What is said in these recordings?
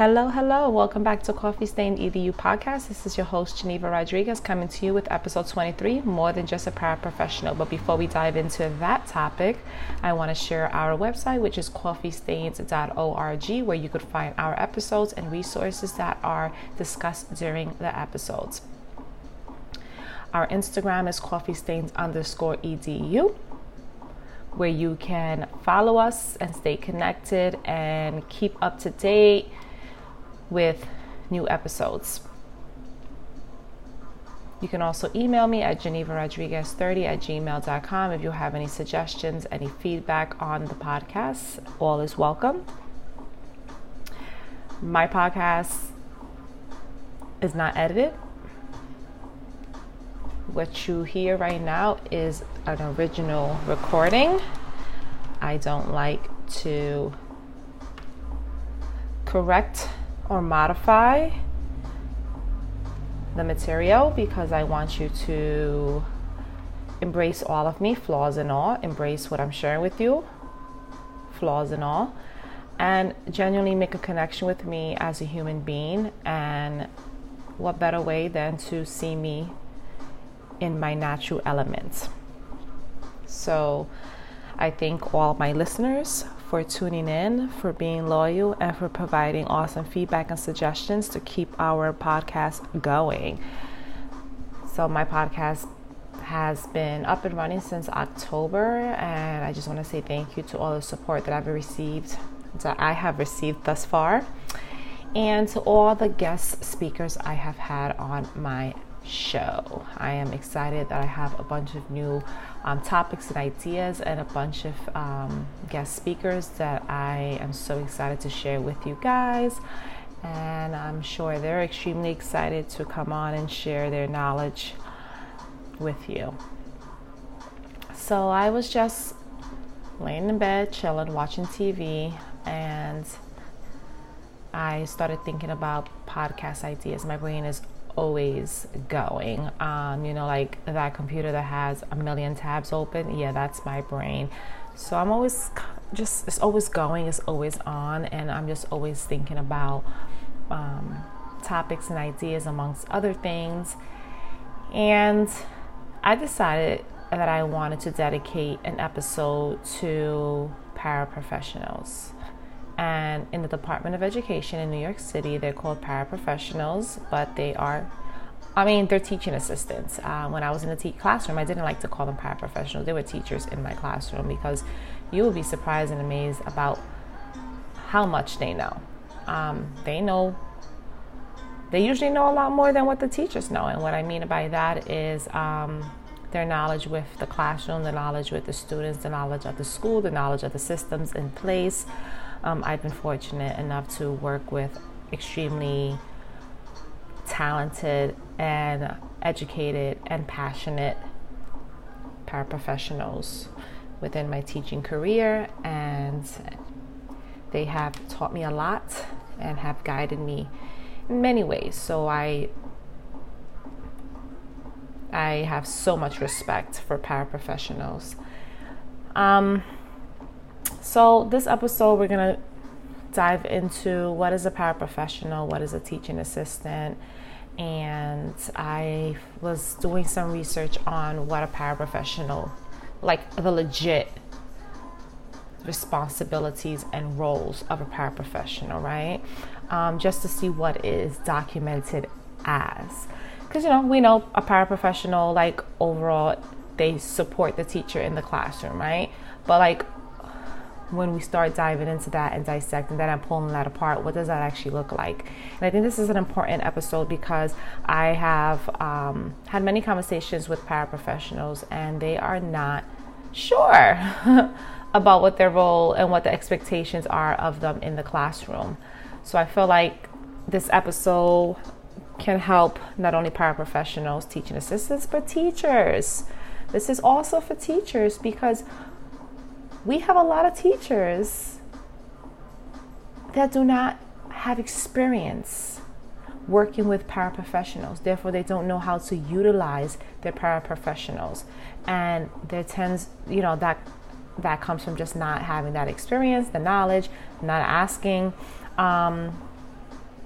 Hello, hello. Welcome back to Coffee Stain EDU podcast. This is your host, Geneva Rodriguez, coming to you with episode 23 More Than Just a Paraprofessional. But before we dive into that topic, I want to share our website, which is coffeestains.org, where you could find our episodes and resources that are discussed during the episodes. Our Instagram is coffeestains underscore edu, where you can follow us and stay connected and keep up to date with new episodes. You can also email me at genevarodriguez30 at gmail.com if you have any suggestions, any feedback on the podcast. All is welcome. My podcast is not edited what you hear right now is an original recording. I don't like to correct or modify the material because I want you to embrace all of me, flaws and all, embrace what I'm sharing with you, flaws and all, and genuinely make a connection with me as a human being. And what better way than to see me in my natural element. So I thank all my listeners for tuning in, for being loyal, and for providing awesome feedback and suggestions to keep our podcast going. So, my podcast has been up and running since October, and I just want to say thank you to all the support that I've received, that I have received thus far, and to all the guest speakers I have had on my show. I am excited that I have a bunch of new um, topics and ideas and a bunch of um, guest speakers that I am so excited to share with you guys. And I'm sure they're extremely excited to come on and share their knowledge with you. So I was just laying in bed, chilling, watching TV, and I started thinking about podcast ideas. My brain is always going. Um, you know, like that computer that has a million tabs open, yeah, that's my brain. So I'm always just, it's always going, it's always on, and I'm just always thinking about um, topics and ideas amongst other things. And I decided that I wanted to dedicate an episode to paraprofessionals. And in the Department of Education in New York City, they're called paraprofessionals, but they are, I mean, they're teaching assistants. Uh, when I was in the te- classroom, I didn't like to call them paraprofessionals. They were teachers in my classroom because you will be surprised and amazed about how much they know. Um, they know, they usually know a lot more than what the teachers know. And what I mean by that is, um, their knowledge with the classroom, the knowledge with the students, the knowledge of the school, the knowledge of the systems in place, um, I've been fortunate enough to work with extremely talented and educated and passionate paraprofessionals within my teaching career, and they have taught me a lot and have guided me in many ways. So I I have so much respect for paraprofessionals. Um, so, this episode, we're going to dive into what is a paraprofessional, what is a teaching assistant, and I was doing some research on what a paraprofessional, like the legit responsibilities and roles of a paraprofessional, right? Um, just to see what is documented as. Because, you know, we know a paraprofessional, like overall, they support the teacher in the classroom, right? But, like, when we start diving into that and dissecting that and pulling that apart, what does that actually look like? And I think this is an important episode because I have um, had many conversations with paraprofessionals and they are not sure about what their role and what the expectations are of them in the classroom. So I feel like this episode can help not only paraprofessionals, teaching assistants, but teachers. This is also for teachers because we have a lot of teachers that do not have experience working with paraprofessionals. Therefore, they don't know how to utilize their paraprofessionals. And there tends, you know, that that comes from just not having that experience, the knowledge, not asking. Um,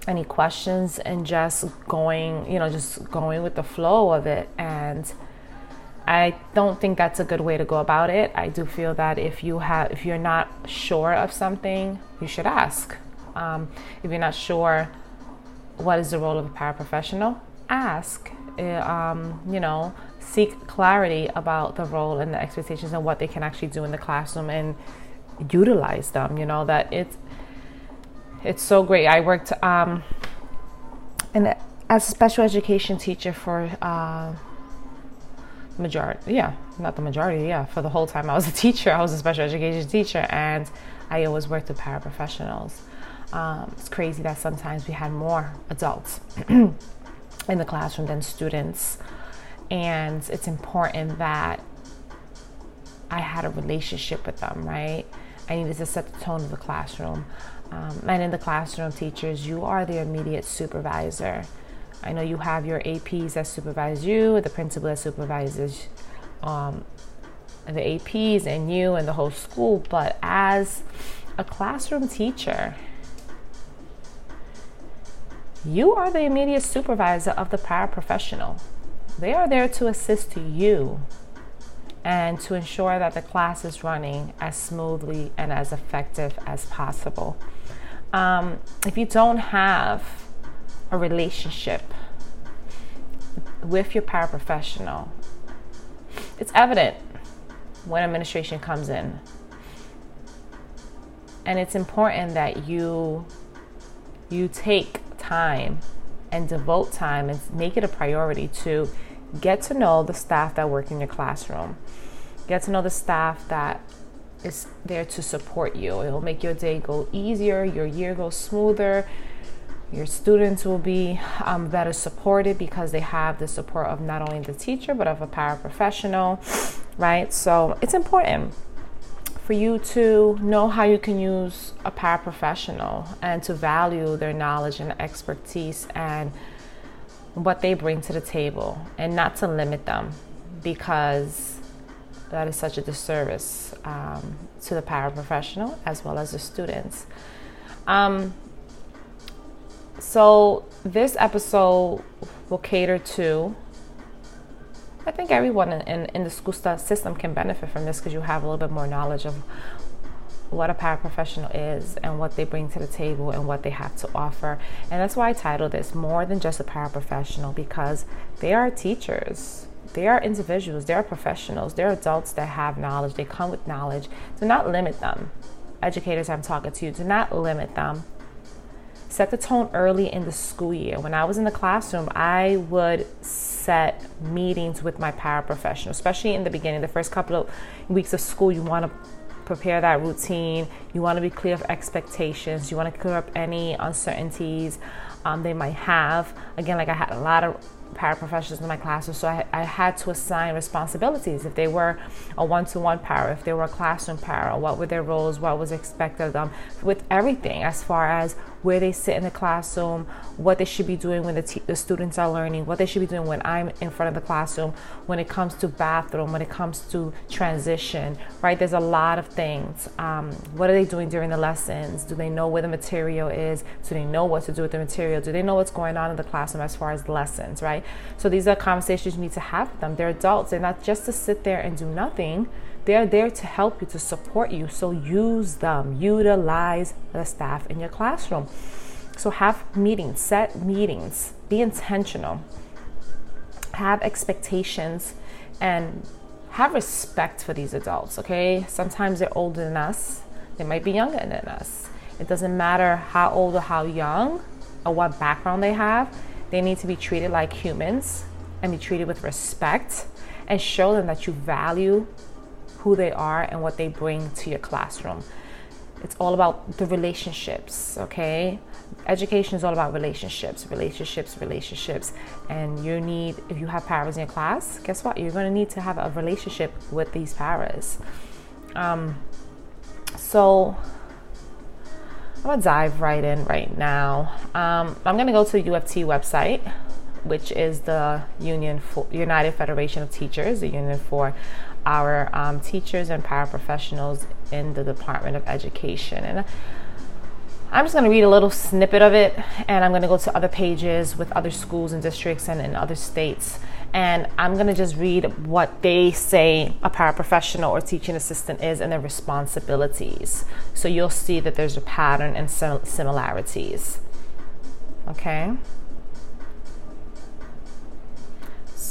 any questions and just going, you know, just going with the flow of it. And I don't think that's a good way to go about it. I do feel that if you have, if you're not sure of something, you should ask. Um, if you're not sure what is the role of a paraprofessional, ask. Uh, um, you know, seek clarity about the role and the expectations and what they can actually do in the classroom and utilize them. You know that it's it's so great. I worked um, in, as a special education teacher for uh, majority, yeah, not the majority, yeah, for the whole time I was a teacher. I was a special education teacher, and I always worked with paraprofessionals. Um, it's crazy that sometimes we had more adults in the classroom than students, and it's important that I had a relationship with them, right? I needed to set the tone of the classroom. Um, and in the classroom, teachers, you are the immediate supervisor. I know you have your APs that supervise you, the principal that supervises um, the APs and you and the whole school, but as a classroom teacher, you are the immediate supervisor of the paraprofessional. They are there to assist you and to ensure that the class is running as smoothly and as effective as possible. Um, if you don't have a relationship with your paraprofessional, it's evident when administration comes in. And it's important that you you take time and devote time and make it a priority to get to know the staff that work in your classroom. Get to know the staff that is there to support you. It'll make your day go easier, your year go smoother. Your students will be um, better supported because they have the support of not only the teacher but of a paraprofessional, right? So it's important for you to know how you can use a paraprofessional and to value their knowledge and expertise and what they bring to the table and not to limit them because that is such a disservice um, to the paraprofessional as well as the students. Um, so, this episode will cater to, I think everyone in, in, in the school system can benefit from this because you have a little bit more knowledge of what a paraprofessional is and what they bring to the table and what they have to offer. And that's why I titled this More Than Just a Paraprofessional because they are teachers. They are individuals, they are professionals, they're adults that have knowledge, they come with knowledge. Do not limit them. Educators, I'm talking to you, do not limit them. Set the tone early in the school year. When I was in the classroom, I would set meetings with my paraprofessional, especially in the beginning, the first couple of weeks of school. You want to prepare that routine. You want to be clear of expectations. You want to clear up any uncertainties um, they might have. Again, like I had a lot of paraprofessionals in my classes, so I, I, had to assign responsibilities. If they were a one-to-one para, if they were a classroom para, what were their roles, what was expected of them, with everything as far as where they sit in the classroom, what they should be doing when the, the students are learning, what they should be doing when I'm in front of the classroom, when it comes to bathroom, when it comes to transition, right? There's a lot of things. Um, what are they doing during the lessons? Do they know where the material is? Do they know what to do with the material? Do they know what's going on in the classroom as far as lessons, right? So these are conversations you need to have with them. They're adults. They're not just to sit there and do nothing. They're there to help you, to support you. So use them, utilize the staff in your classroom. So have meetings, set meetings, be intentional, have expectations, and have respect for these adults, okay? Sometimes they're older than us, they might be younger than us. It doesn't matter how old or how young or what background they have, they need to be treated like humans and be treated with respect and show them that you value who they are and what they bring to your classroom. It's all about the relationships, okay? Education is all about relationships, relationships, relationships. And you need, if you have paras in your class, guess what? You're going to need to have a relationship with these paras. Um, so I'm to dive right in right now. Um, I'm to go to the UFT website which is the Union for United Federation of Teachers, the union for our um, teachers and paraprofessionals in the Department of Education. And I'm just going to read a little snippet of it and I'm going to go to other pages with other schools and districts and in other states. And I'm going to just read what they say a paraprofessional or teaching assistant is and their responsibilities. So you'll see that there's a pattern and similarities. Okay.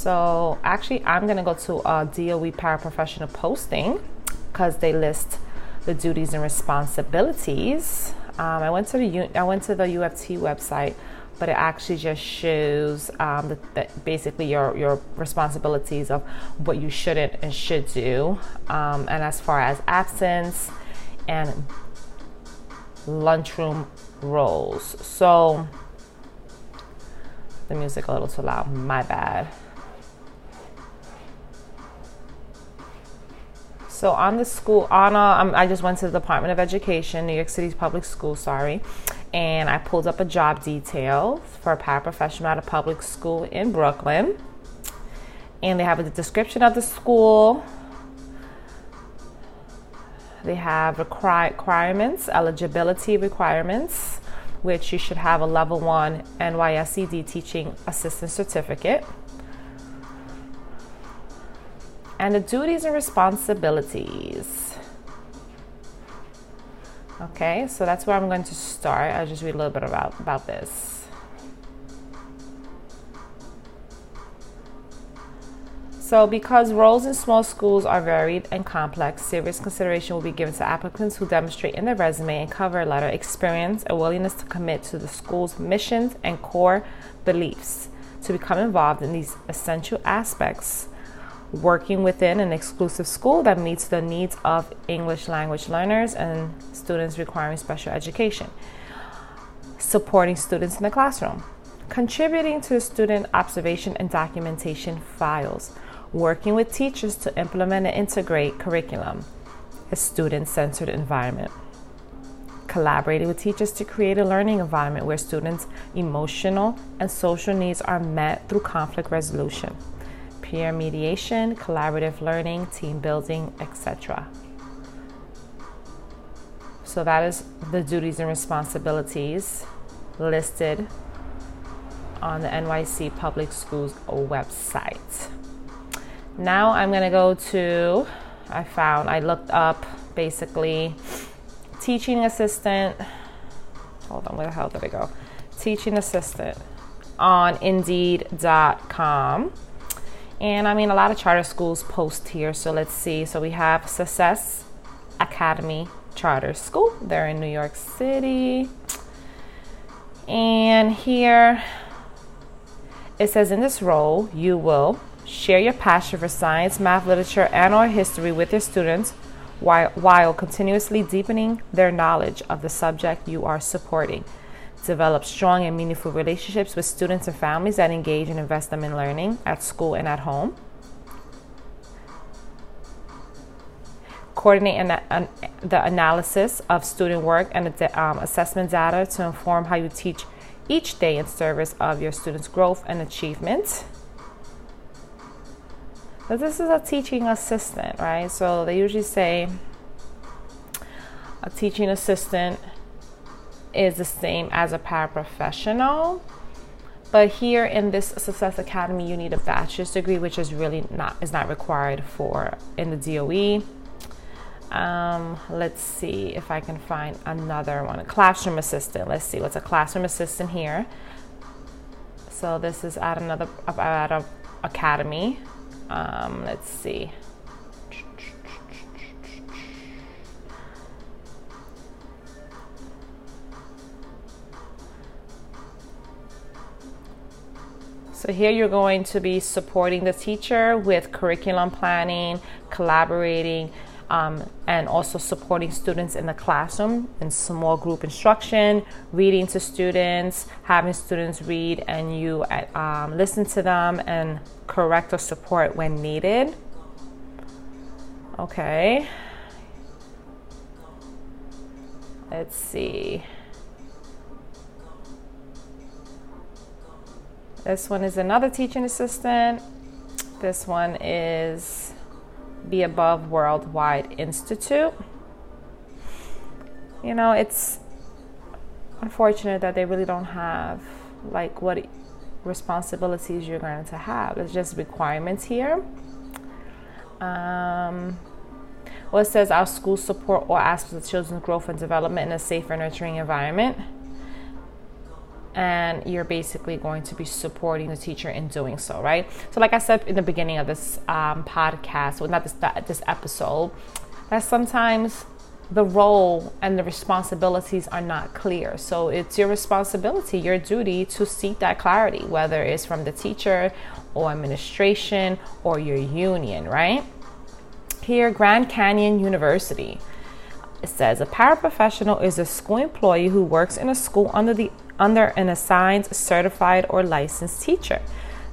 So actually, I'm going to go to a DOE paraprofessional posting because they list the duties and responsibilities. Um, I went to the I went to the UFT website, but it actually just shows um, the, the, basically your your responsibilities of what you shouldn't and should do, um, and as far as absence and lunchroom roles. So the music a little too loud. My bad. So on the school, on a, um, I just went to the Department of Education, New York City's public school, sorry, and I pulled up a job detail for a paraprofessional at a public school in Brooklyn. And they have a description of the school. They have requirements, eligibility requirements, which you should have a level one NYSED teaching assistant certificate and the duties and responsibilities. Okay, so that's where I'm going to start. I'll just read a little bit about, about this. So, because roles in small schools are varied and complex, serious consideration will be given to applicants who demonstrate in their resume and cover letter experience and willingness to commit to the school's missions and core beliefs to become involved in these essential aspects working within an exclusive school that meets the needs of English language learners and students requiring special education, supporting students in the classroom, contributing to student observation and documentation files, working with teachers to implement and integrate curriculum, a student centered environment. Collaborating with teachers to create a learning environment where students' emotional and social needs are met through conflict resolution peer mediation, collaborative learning, team building, etc. So that is the duties and responsibilities listed on the NYC Public Schools website. Now I'm going to go to, I found, I looked up basically teaching assistant. Hold on, where the hell did I go? Teaching assistant on indeed.com. And I mean, a lot of charter schools post here. So let's see. So we have Success Academy Charter School. They're in New York City. And here it says in this role, you will share your passion for science, math, literature, and or history with your students while, while continuously deepening their knowledge of the subject you are supporting develop strong and meaningful relationships with students and families that engage and invest them in learning at school and at home. Coordinate an, an, the analysis of student work and um, assessment data to inform how you teach each day in service of your students' growth and achievement. But this is a teaching assistant, right? So they usually say a teaching assistant is the same as a paraprofessional. But here in this Success Academy, you need a bachelor's degree, which is really not is not required for in the DOE. Um, let's see if I can find another one. A classroom assistant. Let's see what's a classroom assistant here. So this is at another at a academy. Um, let's see. So here you're going to be supporting the teacher with curriculum planning, collaborating, um, and also supporting students in the classroom in small group instruction, reading to students, having students read, and you um, listen to them and correct or support when needed. Okay. Let's see. This one is another teaching assistant. This one is Be Above Worldwide Institute. You know, it's unfortunate that they really don't have like what responsibilities you're going to have. It's just requirements here. Um, well, it says our schools support all aspects of children's growth and development in a safe and nurturing environment. And you're basically going to be supporting the teacher in doing so, right? So, like I said in the beginning of this um, podcast, well, not this this episode, that sometimes the role and the responsibilities are not clear. So it's your responsibility, your duty to seek that clarity, whether it's from the teacher or administration or your union, right? Here, Grand Canyon University. It says a paraprofessional is a school employee who works in a school under the under an assigned certified or licensed teacher.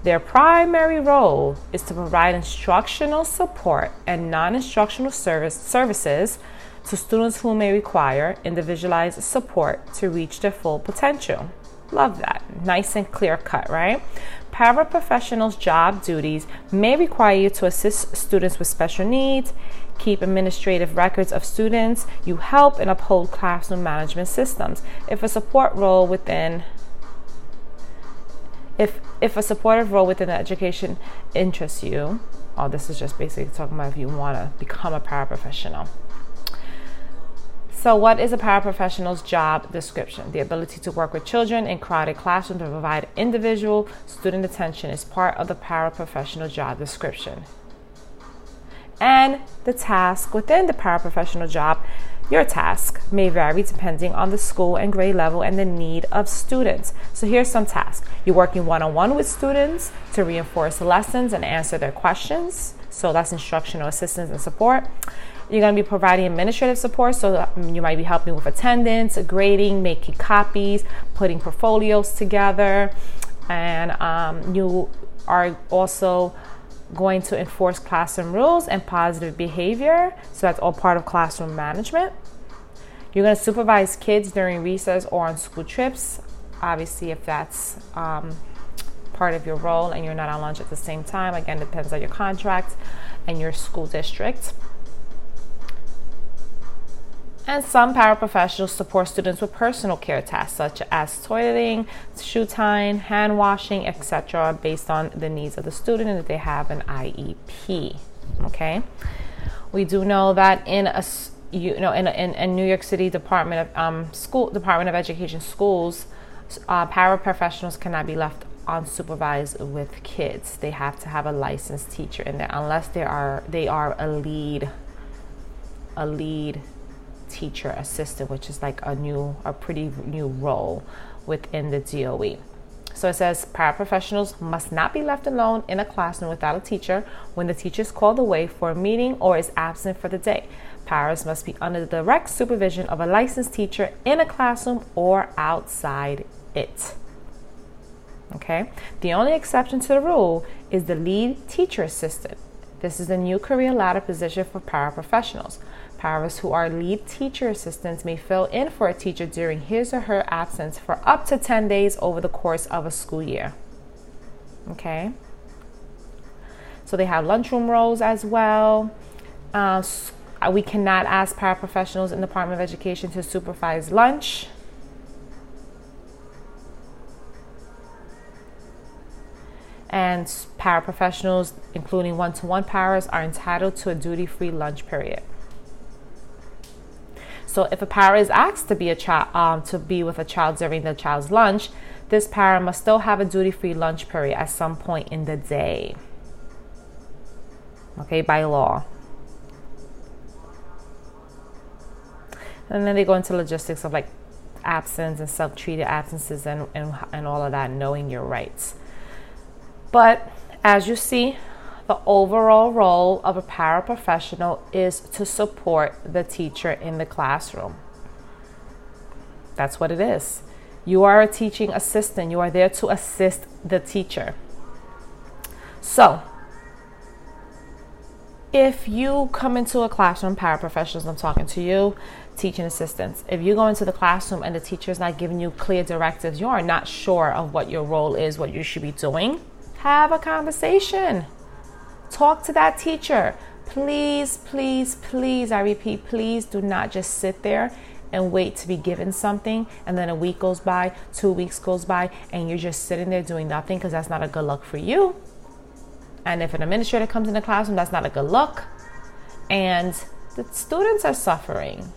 Their primary role is to provide instructional support and non-instructional service services to students who may require individualized support to reach their full potential. Love that. Nice and clear cut, right? Paraprofessionals' job duties may require you to assist students with special needs, keep administrative records of students, you help and uphold classroom management systems. If a support role within if if a supportive role within the education interests you, oh, this is just basically talking about if you want to become a paraprofessional. So, what is a paraprofessional's job description? The ability to work with children in crowded classrooms to provide individual student attention is part of the paraprofessional job description. And the task within the paraprofessional job, your task may vary depending on the school and grade level and the need of students. So, here's some tasks you're working one on one with students to reinforce lessons and answer their questions. So, that's instructional assistance and support. You're going to be providing administrative support, so you might be helping with attendance, grading, making copies, putting portfolios together, and um, you are also going to enforce classroom rules and positive behavior. So that's all part of classroom management. You're going to supervise kids during recess or on school trips. Obviously, if that's um, part of your role and you're not on lunch at the same time, again, depends on your contract and your school district. And some paraprofessionals support students with personal care tasks such as toileting, shoe tying, hand washing, etc., based on the needs of the student and if they have an IEP. Okay, we do know that in a you know in, in, in New York City Department of um, School Department of Education schools, uh, paraprofessionals cannot be left unsupervised with kids. They have to have a licensed teacher in there unless they are they are a lead a lead teacher assistant, which is like a new, a pretty new role within the DOE. So it says paraprofessionals must not be left alone in a classroom without a teacher when the teacher is called away for a meeting or is absent for the day. Paras must be under the direct supervision of a licensed teacher in a classroom or outside it. Okay? The only exception to the rule is the lead teacher assistant. This is a new career ladder position for paraprofessionals. Paras who are lead teacher assistants may fill in for a teacher during his or her absence for up to 10 days over the course of a school year. Okay? So they have lunchroom roles as well. Uh, uh, we cannot ask paraprofessionals in the Department of Education to supervise lunch. And paraprofessionals, including one to one paras, are entitled to a duty free lunch period. So if a parent is asked to be a child um, to be with a child during the child's lunch, this parent must still have a duty-free lunch period at some point in the day. Okay, by law. And then they go into logistics of like absence and self-treated absences and, and, and all of that, knowing your rights. But as you see, the overall role of a paraprofessional is to support the teacher in the classroom. That's what it is. You are a teaching assistant, you are there to assist the teacher. So, if you come into a classroom, paraprofessionals, I'm talking to you, teaching assistants. If you go into the classroom and the teacher is not giving you clear directives, you are not sure of what your role is, what you should be doing, have a conversation. Talk to that teacher. Please, please, please, I repeat, please do not just sit there and wait to be given something and then a week goes by, two weeks goes by, and you're just sitting there doing nothing because that's not a good look for you. And if an administrator comes in the classroom, that's not a good look. And the students are suffering.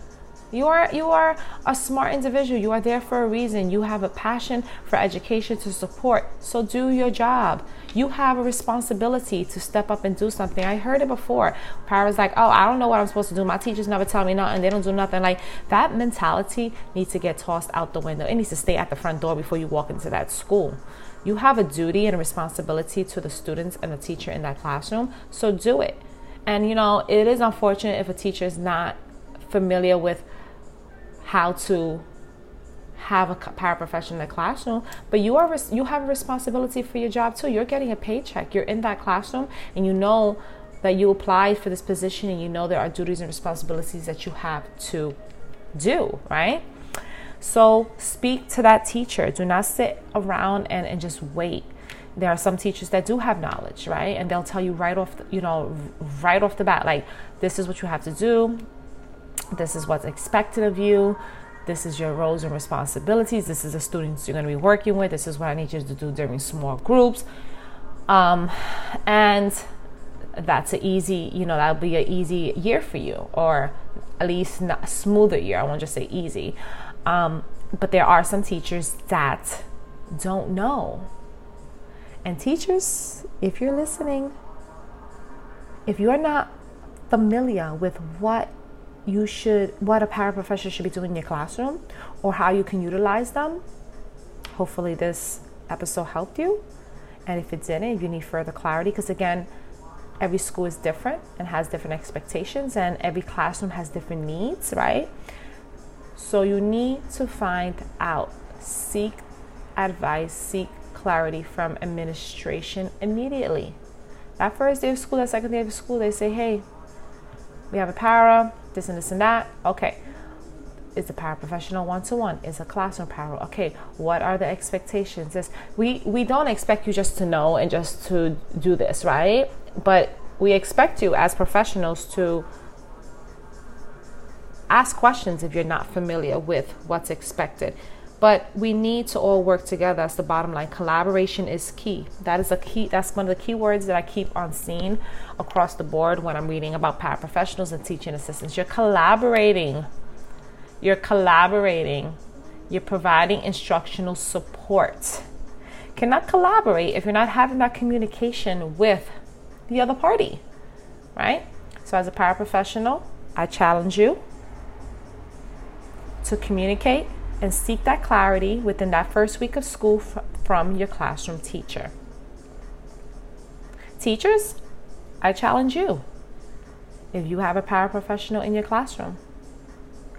You are you are a smart individual. You are there for a reason. You have a passion for education to support. So do your job. You have a responsibility to step up and do something. I heard it before. Parents like, oh, I don't know what I'm supposed to do. My teachers never tell me nothing. They don't do nothing. Like that mentality needs to get tossed out the window. It needs to stay at the front door before you walk into that school. You have a duty and a responsibility to the students and the teacher in that classroom. So do it. And you know, it is unfortunate if a teacher is not familiar with how to have a paraprofessional in the classroom, but you are you have a responsibility for your job too. You're getting a paycheck. You're in that classroom, and you know that you applied for this position, and you know there are duties and responsibilities that you have to do. Right. So speak to that teacher. Do not sit around and, and just wait. There are some teachers that do have knowledge, right? And they'll tell you right off, the, you know, right off the bat, like this is what you have to do this is what's expected of you. This is your roles and responsibilities. This is the students you're going to be working with. This is what I need you to do during small groups. Um, and that's an easy, you know, that'll be an easy year for you, or at least not a smoother year. I won't just say easy. Um, but there are some teachers that don't know. And teachers, if you're listening, if you are not familiar with what you should what a paraprofessional should be doing in your classroom or how you can utilize them. Hopefully this episode helped you. And if it didn't you need further clarity because again every school is different and has different expectations and every classroom has different needs right? So you need to find out seek advice seek clarity from administration immediately. That first day of school that second day of school they say hey we have a para this and this and that. Okay. Is a paraprofessional one to one? Is a classroom para? Okay, what are the expectations? This we we don't expect you just to know and just to do this, right? But we expect you as professionals to ask questions if you're not familiar with what's expected. But we need to all work together. That's the bottom line. Collaboration is key. That is a key. That's one of the key words that I keep on seeing across the board when I'm reading about paraprofessionals and teaching assistants. You're collaborating. You're collaborating. You're providing instructional support. Cannot collaborate if you're not having that communication with the other party, right? So, as a paraprofessional, I challenge you to communicate and seek that clarity within that first week of school f- from your classroom teacher. Teachers, I challenge you. If you have a paraprofessional in your classroom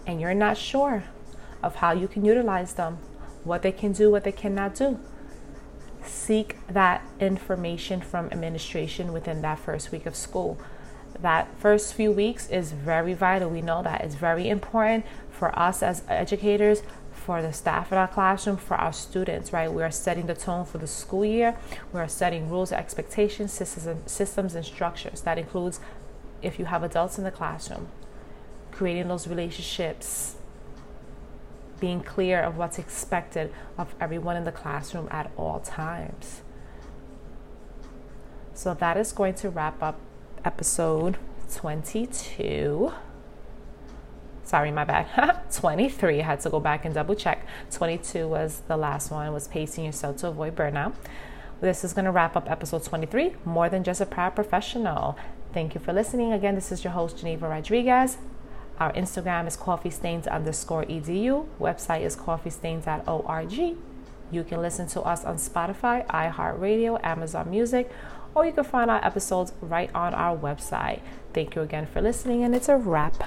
and you're not sure of how you can utilize them, what they can do, what they cannot do, seek that information from administration within that first week of school. That first few weeks is very vital. We know that it's very important for us as educators for the staff in our classroom, for our students, right? We are setting the tone for the school year. We are setting rules, expectations, systems, systems, and structures. That includes if you have adults in the classroom, creating those relationships, being clear of what's expected of everyone in the classroom at all times. So that is going to wrap up episode 22 sorry, my bad. 23. I had to go back and double check. 22 was the last one, was pacing yourself to avoid burnout. This is going to wrap up episode 23, More Than Just a Proud Paraprofessional. Thank you for listening. Again, this is your host, Geneva Rodriguez. Our Instagram is coffeestains underscore edu. Website is coffeestains.org. You can listen to us on Spotify, iHeartRadio, Amazon Music, or you can find our episodes right on our website. Thank you again for listening, and it's a wrap.